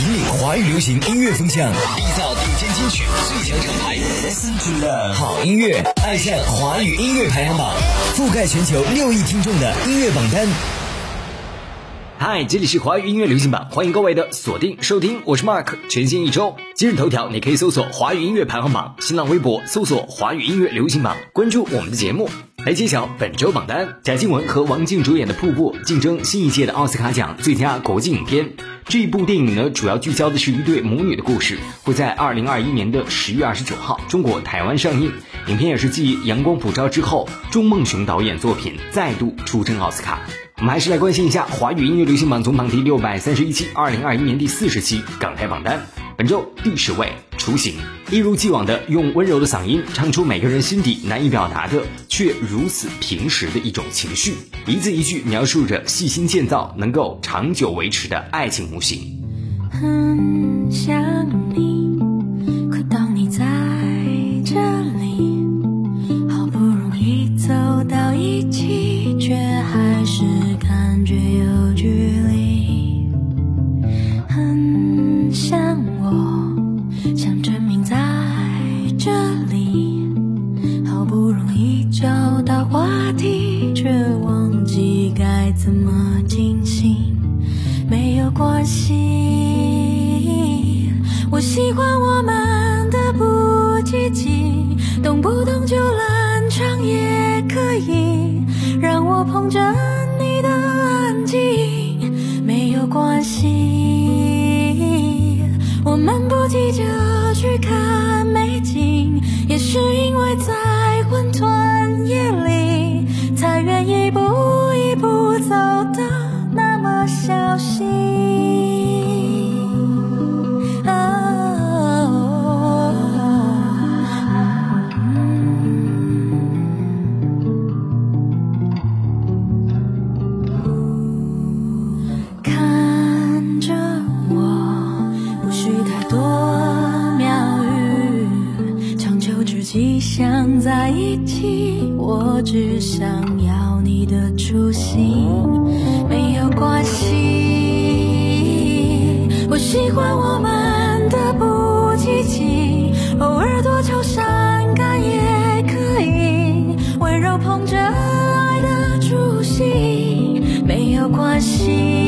引领华语流行音乐风向，缔造顶尖金曲，最强厂牌。l i l o 好音乐，爱上华语音乐排行榜，覆盖全球六亿听众的音乐榜单。嗨，这里是华语音乐流行榜，欢迎各位的锁定收听，我是 Mark。全新一周，今日头条你可以搜索“华语音乐排行榜”，新浪微博搜索“华语音乐流行榜”，关注我们的节目。来揭晓本周榜单。贾静雯和王静主演的《瀑布》竞争新一届的奥斯卡奖最佳国际影片。这一部电影呢，主要聚焦的是一对母女的故事，会在二零二一年的十月二十九号中国台湾上映。影片也是继《阳光普照》之后，钟梦熊导演作品再度出征奥斯卡。我们还是来关心一下华语音乐流行榜总榜第六百三十一期，二零二一年第四十期港台榜单。本周第十位，雏形一如既往的用温柔的嗓音唱出每个人心底难以表达的，却如此平实的一种情绪，一字一句描述着细心建造能够长久维持的爱情模型。想喜欢我们的不积极，偶尔多愁善感也可以，温柔捧着爱的初心，没有关系。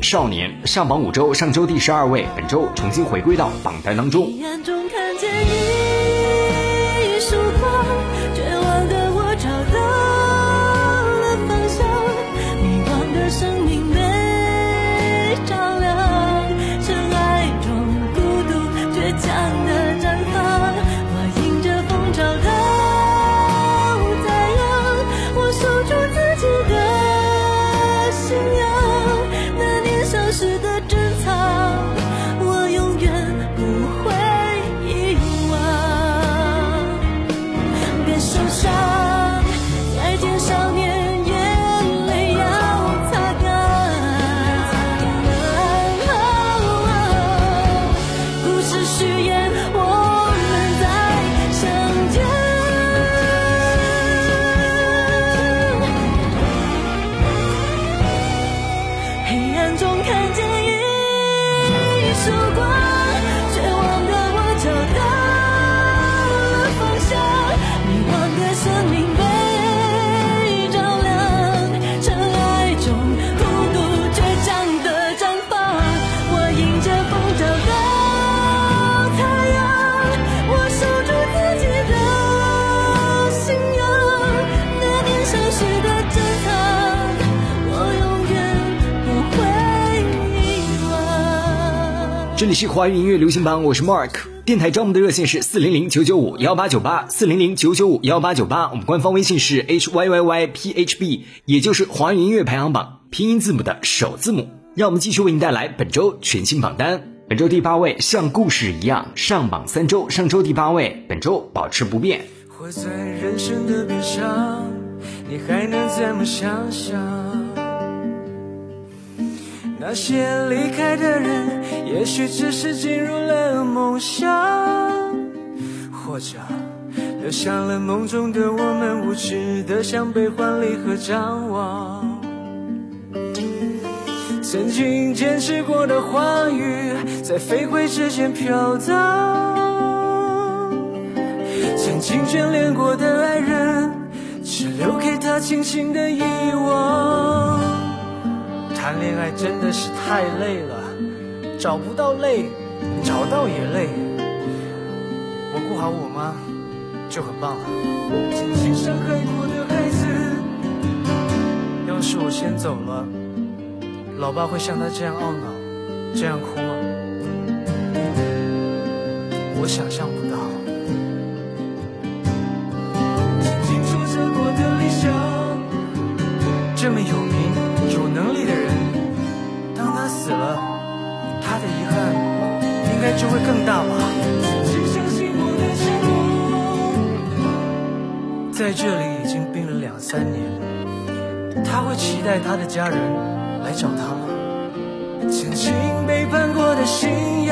少年上榜五周，上周第十二位，本周重新回归到榜单当中。so 这里是华语音乐流行榜，我是 Mark。电台招募的热线是四零零九九五幺八九八，四零零九九五幺八九八。我们官方微信是 H Y Y Y P H B，也就是华语音乐排行榜拼音字母的首字母。让我们继续为您带来本周全新榜单。本周第八位像故事一样上榜三周，上周第八位，本周保持不变。活在人生的你还能怎么想象？那些离开的人，也许只是进入了梦乡，或者留下了梦中的我们，无知的向悲欢离合张望。曾经坚持过的话语，在飞灰之间飘荡。曾经眷恋过的爱人，只留给他轻轻的遗忘。谈恋爱真的是太累了，找不到累，找到也累。我顾好我妈，就很棒了。要是我先走了，老爸会像他这样懊恼，这样哭吗？我想象不到。的理想，这么有。死了，他的遗憾应该就会更大吧。在这里已经病了两三年，他会期待他的家人来找他吗？曾经背叛过的心。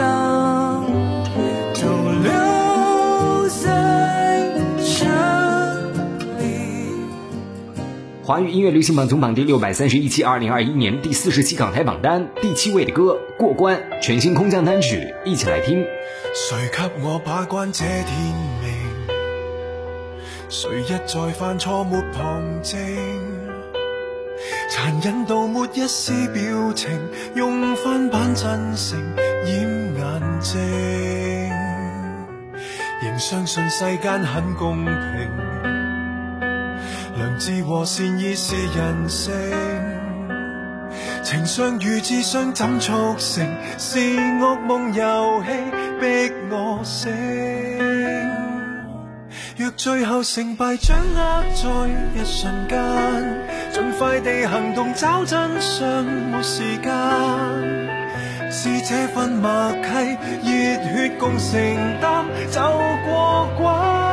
华语音乐流行榜总榜第六百三十一期二零二一年第四十期港台榜单第七位的歌过关全新空降单曲一起来听谁给我把关这天明谁一再犯错没旁证残忍到没一丝表情用翻版真诚掩眼睛仍相信世间很公平良知和善意是人性，情商与智商怎促成？是恶梦游戏逼我醒。若最后成败掌握在一瞬间，尽快地行动找真相，没时间。是这份默契，热血共承担，走过关。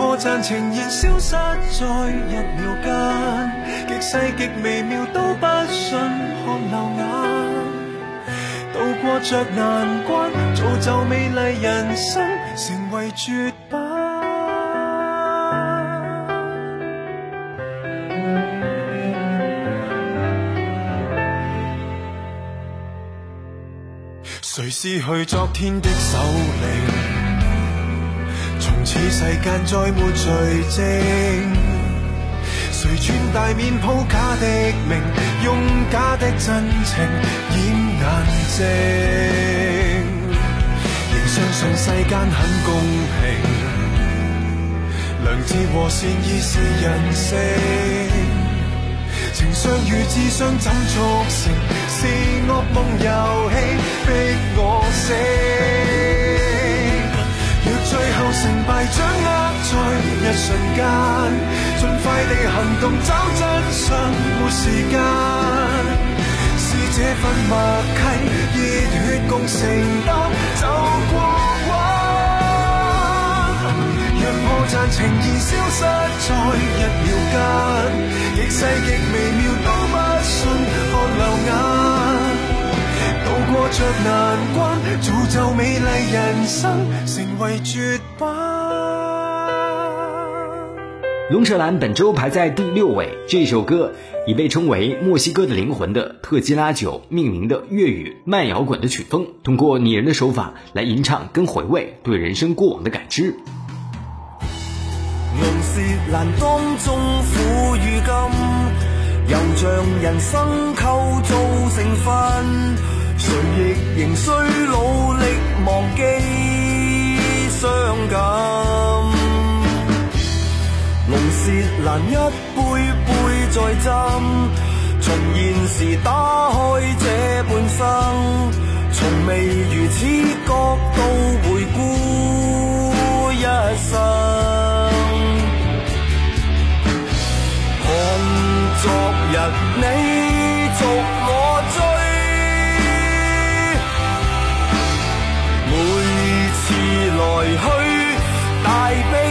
破绽情缘消失在一秒间，极细极微妙都不信看流眼。渡过着难关，造就美丽人生，成为绝版。谁撕去昨天的手礼？似世间再没罪证，谁穿大面谱假的名，用假的真情掩眼睛，仍相信世间很公平。良知和善意是人性，情商与智商怎促成？是恶梦游戏逼我醒。最后成败掌握在一瞬间，尽快地行动找真相，没时间。是这份默契，热血共承担，走过关。若破绽情现消失在一秒间，极细极微妙都不信看流眼。过着难关，就美丽人生，成为绝版。龙舌兰本周排在第六位。这首歌以被称为“墨西哥的灵魂”的特基拉酒命名的粤语慢摇滚的曲风，通过拟人的手法来吟唱跟回味对人生过往的感知。龙舌兰当中甘，人生造成谁亦仍需努力忘记伤感，浓舌难一杯杯再斟，从现时打开这半生，从未如此角到回顾一生，看昨日你昨。来去，大悲。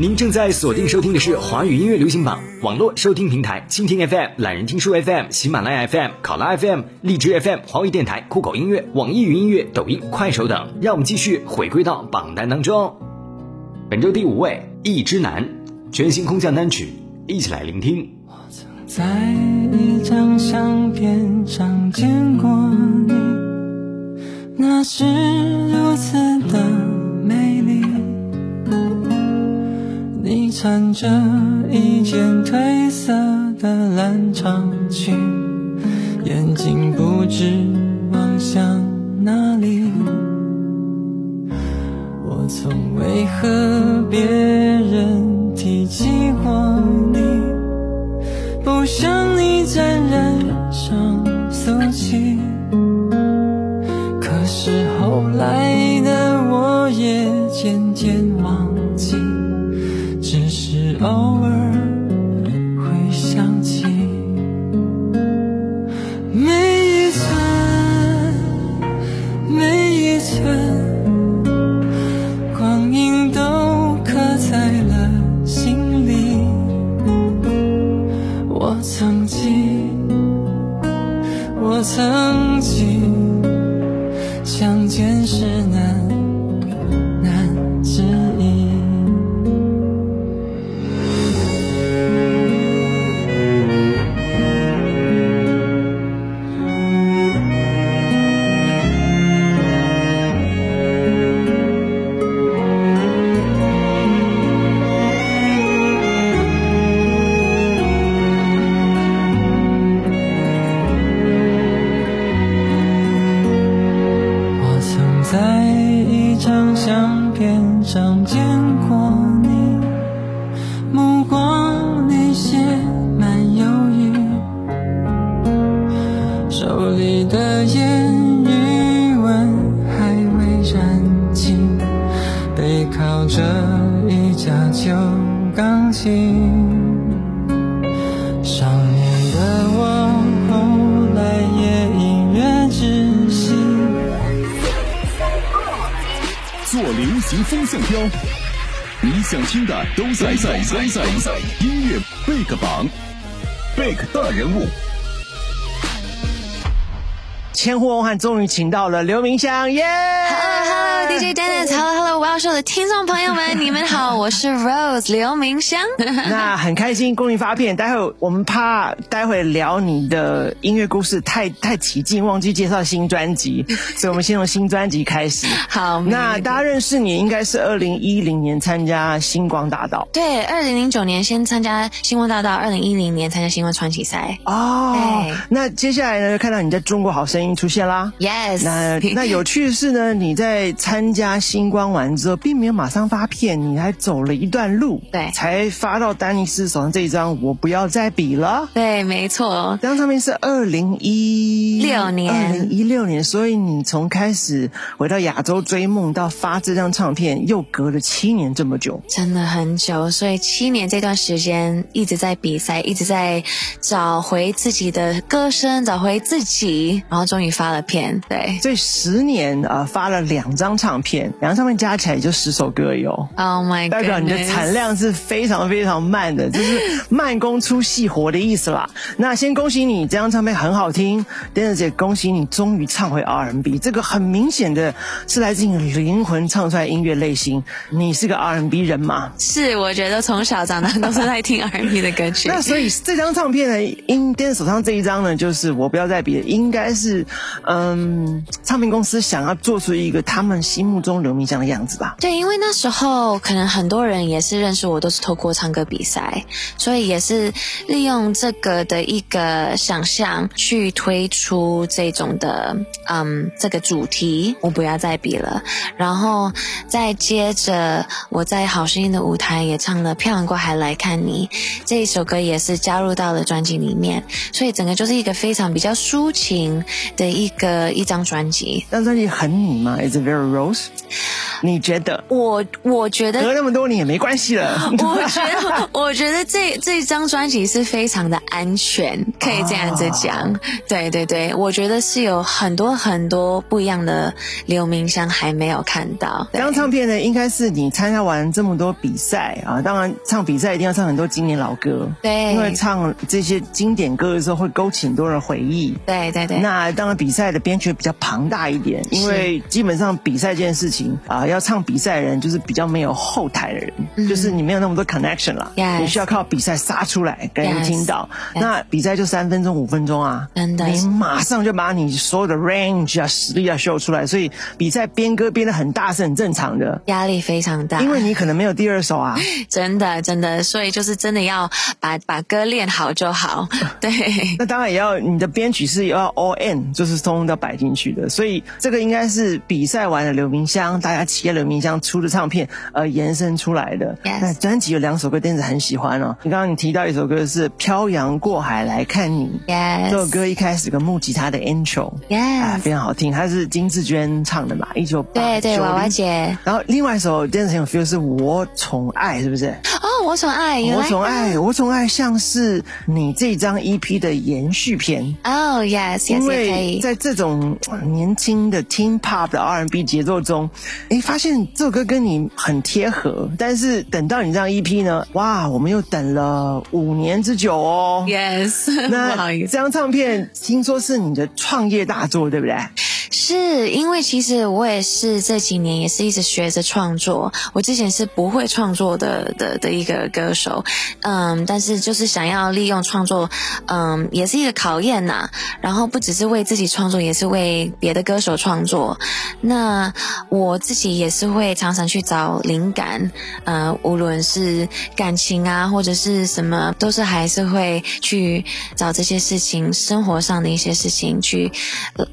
您正在锁定收听的是华语音乐流行榜网络收听平台蜻蜓 FM、懒人听书 FM、喜马拉雅 FM、考拉 FM、荔枝 FM、华语电台、酷狗音乐、网易云音乐、抖音、快手等。让我们继续回归到榜单当中，本周第五位，易之南全新空降单曲，一起来聆听。我曾在一张相片上见过你，那是如此的。你穿着一件褪色的蓝长裙，眼睛不知望向哪里。我从未和别人提起过你，不想你沾染上俗气。在在在在！音乐贝克榜，贝克大人物，千呼万唤终于请到了刘明湘耶！DJ d e n n i Hello Hello，我要说的听众朋友们，你们好，我是 Rose 刘明湘。那很开心，恭喜发片。待会我们怕待会聊你的音乐故事太太起劲，忘记介绍新专辑，所以我们先从新专辑开始。好，那大家认识你应该是二零一零年参加星光大道，对，二零零九年先参加星光大道，二零一零年参加星光传奇赛。哦，那接下来呢，就看到你在中国好声音出现啦。Yes，那那有趣的是呢，你在参参加星光完之后，并没有马上发片，你还走了一段路，对，才发到丹尼斯手上这一张，我不要再比了。对，没错，这张唱片是二零一六年，二零一六年，所以你从开始回到亚洲追梦到发这张唱片，又隔了七年这么久，真的很久。所以七年这段时间一直在比赛，一直在找回自己的歌声，找回自己，然后终于发了片。对，这十年呃发了两张唱。唱片，两张唱片加起来也就十首歌哟。Oh my god，代表你的产量是非常非常慢的，就是慢工出细活的意思啦。那先恭喜你，这张唱片很好听。d e n n i s 姐，恭喜你终于唱回 r n b 这个很明显的是来自于灵魂唱出来的音乐类型。你是个 r n b 人吗？是，我觉得从小长大都是在听 r n b 的歌曲。那所以这张唱片呢因 d e n n i s 手上这一张呢，就是我不要再比，应该是嗯，唱片公司想要做出一个他们。心目中刘明湘的样子吧？对，因为那时候可能很多人也是认识我，都是透过唱歌比赛，所以也是利用这个的一个想象去推出这种的嗯这个主题。我不要再比了，然后再接着我在好声音的舞台也唱了《漂洋过海来看你》这一首歌，也是加入到了专辑里面，所以整个就是一个非常比较抒情的一个一张专辑。那专辑很你吗？Is very r a 你觉得？我我觉得隔那么多年也没关系了。我觉得，我觉得这这张专辑是非常的安全，可以这样子讲。对对对，我觉得是有很多很多不一样的刘明湘还没有看到。这张唱片呢，应该是你参加完这么多比赛啊，当然唱比赛一定要唱很多经典老歌。对，因为唱这些经典歌的时候会勾起很多人回忆。对对对。那当然比赛的编曲比较庞大一点，因为基本上比赛。这件事情啊，要唱比赛的人就是比较没有后台的人，就是你没有那么多 connection 啦，你需要靠比赛杀出来给人听到。那比赛就三分钟、五分钟啊，真的，你马上就把你所有的 range 啊、实力啊 show 出来，所以比赛编歌编的很大是很正常的，压力非常大，因为你可能没有第二首啊，真的真的，所以就是真的要把把歌练好就好。对，那当然也要你的编曲是要 all in，就是通通都要摆进去的，所以这个应该是比赛完了。柳明香，大家企业柳明香出的唱片而延伸出来的那专辑有两首歌，电子很喜欢哦。你刚刚你提到一首歌是《漂洋过海来看你》，这首歌一开始跟木吉他的 intro 啊非常好听，它是金志娟唱的嘛，一九八对对娃娃姐。然后另外一首电子 feel 是我宠爱，是不是？哦，我宠爱，我宠爱，我宠爱，像是你这张 EP 的延续篇。哦，yes，yes，因为在这种年轻的 teen pop 的 R&B 结。中，哎，发现这首歌跟你很贴合，但是等到你这张 EP 呢，哇，我们又等了五年之久哦，yes，那 这张唱片听说是你的创业大作，对不对？是因为其实我也是这几年也是一直学着创作，我之前是不会创作的的的一个歌手，嗯，但是就是想要利用创作，嗯，也是一个考验呐。然后不只是为自己创作，也是为别的歌手创作。那我自己也是会常常去找灵感，呃，无论是感情啊，或者是什么，都是还是会去找这些事情，生活上的一些事情去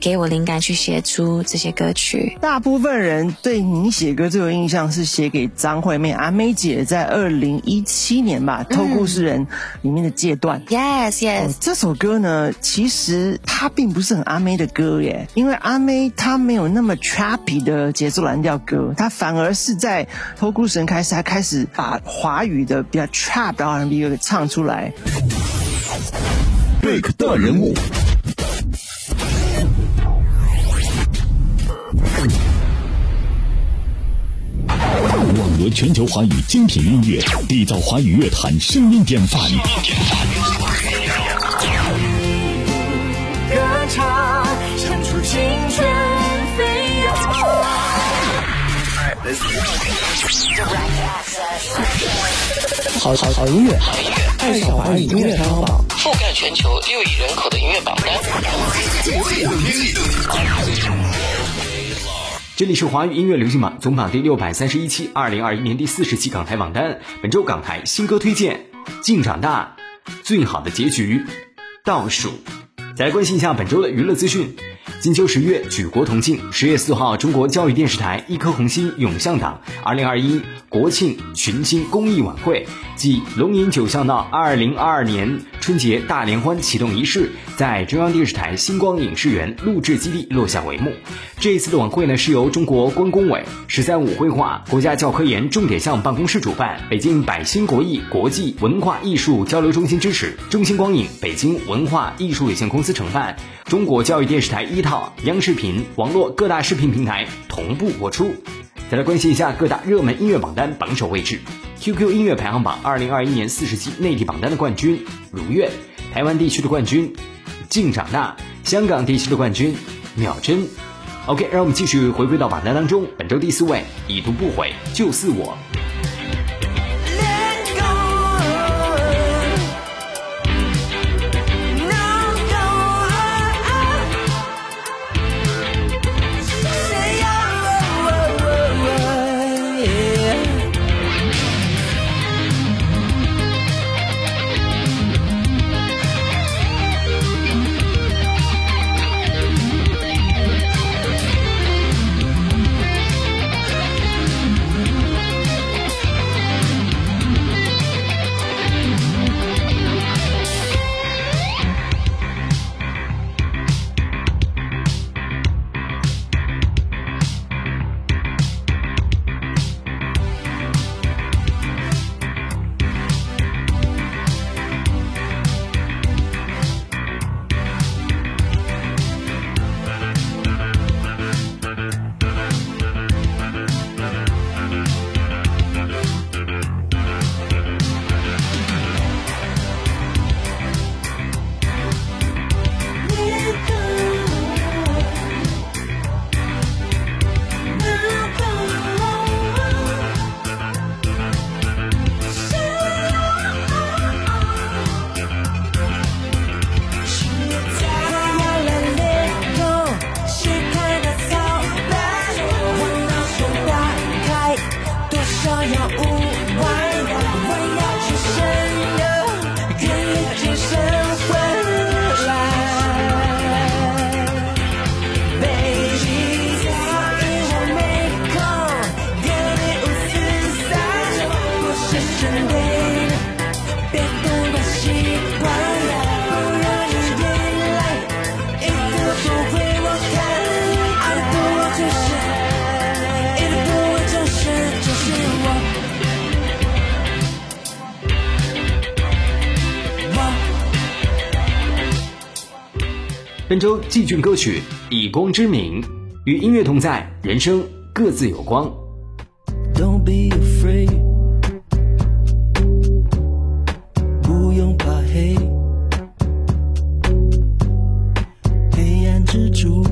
给我灵感去写。出这些歌曲，大部分人对你写歌最有印象是写给张惠妹阿妹姐，在二零一七年吧，偷故事人里面的阶段。Yes yes，这首歌呢，其实它并不是很阿妹的歌耶，因为阿妹她没有那么 trappy 的节奏蓝调歌，她反而是在偷故事人开始她开始把华语的比较 trap 的 R N B 歌给唱出来。Big 大人物。全球华语精品音乐，缔造华语乐坛声音典范。歌唱，出青春飞扬。好好好音乐，好音乐，爱上华语音乐排行榜，覆盖全球六亿人口的音乐榜单。这里是华语音乐流行榜总榜第六百三十一期，二零二一年第四十期港台榜单。本周港台新歌推荐：《静长大》，《最好的结局》，倒数。再关心一下本周的娱乐资讯。金秋十月，举国同庆。十月四号，中国教育电视台《一颗红心涌向党》二零二一国庆群星公益晚会暨“龙吟九巷闹”二零二二年春节大联欢启动仪式，在中央电视台星光影视园录制基地落下帷幕。这一次的晚会呢，是由中国关工委“十三五”规划国家教科研重点项目办公室主办，北京百星国艺国际文化艺术交流中心支持，中星光影北京文化艺术有限公司承办。中国教育电视台一套、央视频、网络各大视频平台同步播出。再来关心一下各大热门音乐榜单榜首位置。QQ 音乐排行榜二零二一年四十期内地榜单的冠军，如愿；台湾地区的冠军，靖长大》，香港地区的冠军，秒针。OK，让我们继续回归到榜单当中。本周第四位，已读不回，就是我。周季俊歌曲《以光之名》，与音乐同在，人生各自有光。Don't be afraid，不用怕黑，黑暗之主，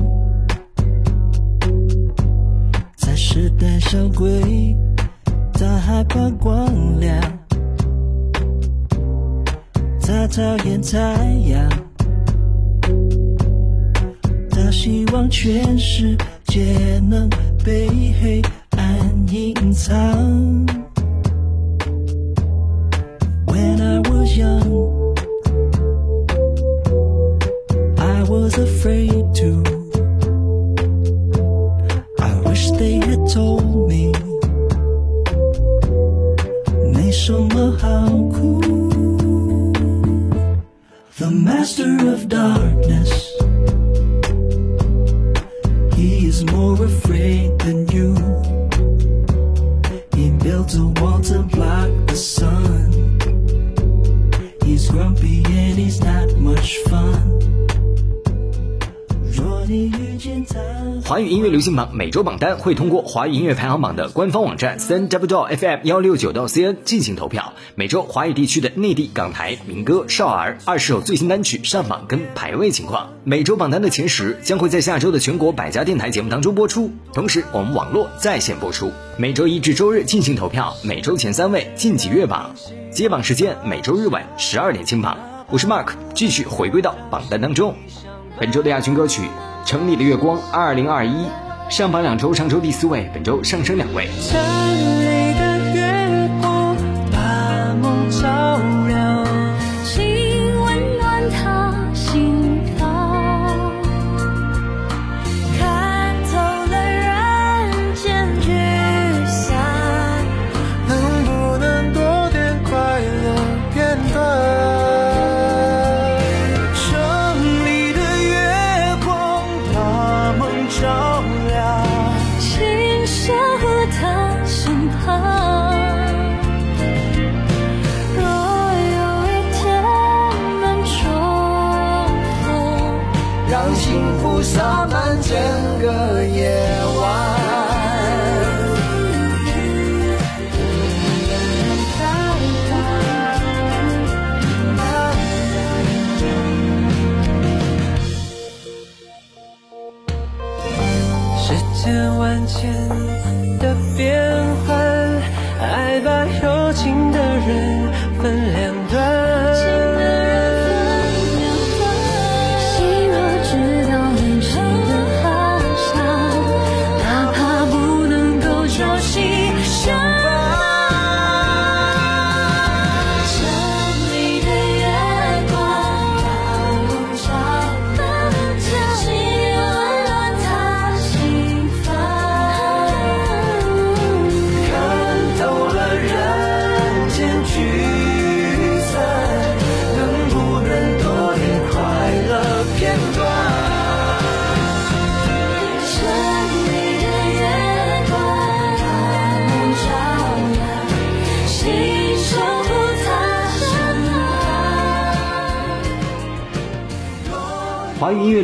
在时代上跪，他害怕光亮，他讨厌太阳。希望全世界能被黑暗隐藏。每周榜单会通过华语音乐排行榜的官方网站三 w d f m 1 6 9到 cn 进行投票。每周华语地区的内地、港台、民歌、少儿二十首最新单曲上榜跟排位情况。每周榜单的前十将会在下周的全国百家电台节目当中播出，同时我们网络在线播出。每周一至周日进行投票，每周前三位晋级月榜。揭榜时间每周日晚十二点清榜。我是 Mark，继续回归到榜单当中。本周的亚军歌曲《城里的月光》二零二一。上榜两周，上周第四位，本周上升两位。洒满整个夜。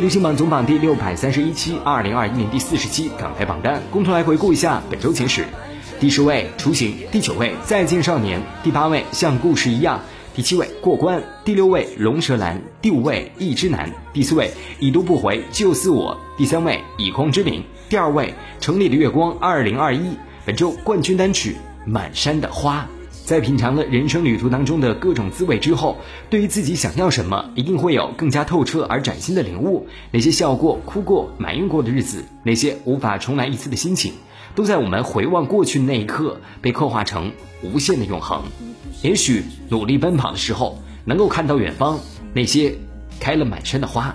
流行榜总榜第六百三十一期，二零二一年第四十期港台榜单，共同来回顾一下本周前十：第十位《雏形》，第九位《再见少年》，第八位《像故事一样》，第七位《过关》，第六位《龙舌兰》，第五位《一只男》，第四位《已读不回就似我》，第三位《以空之名》，第二位《城里的月光》，二零二一本周冠军单曲《满山的花》。在品尝了人生旅途当中的各种滋味之后，对于自己想要什么，一定会有更加透彻而崭新的领悟。那些笑过、哭过、埋怨过的日子，那些无法重来一次的心情，都在我们回望过去那一刻被刻画成无限的永恒。也许努力奔跑的时候，能够看到远方那些开了满山的花。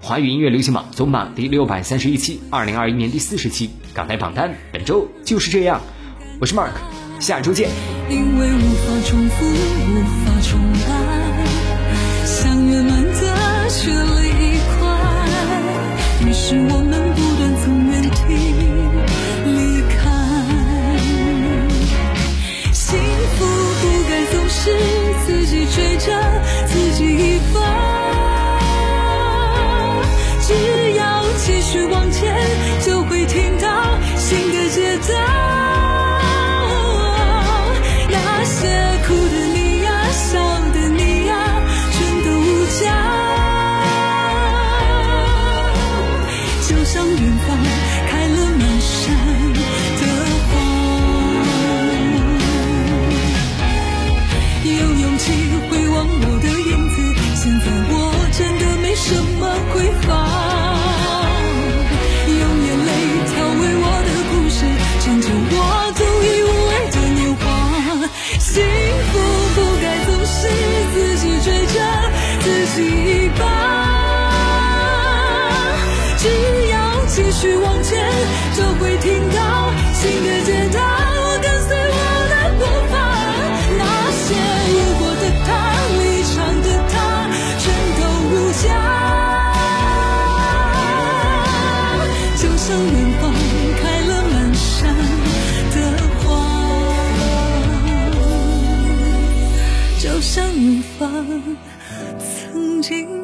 华语音乐流行榜总榜第六百三十一期，二零二一年第四十期港台榜单，本周就是这样。我是 Mark。下周见因为无法重复无法重来相约难得却离开于是我们新的街道，我跟随我的步伐。那些路过的他，离场的他，全都无价。就像远方开了满山的花，就像远方曾经。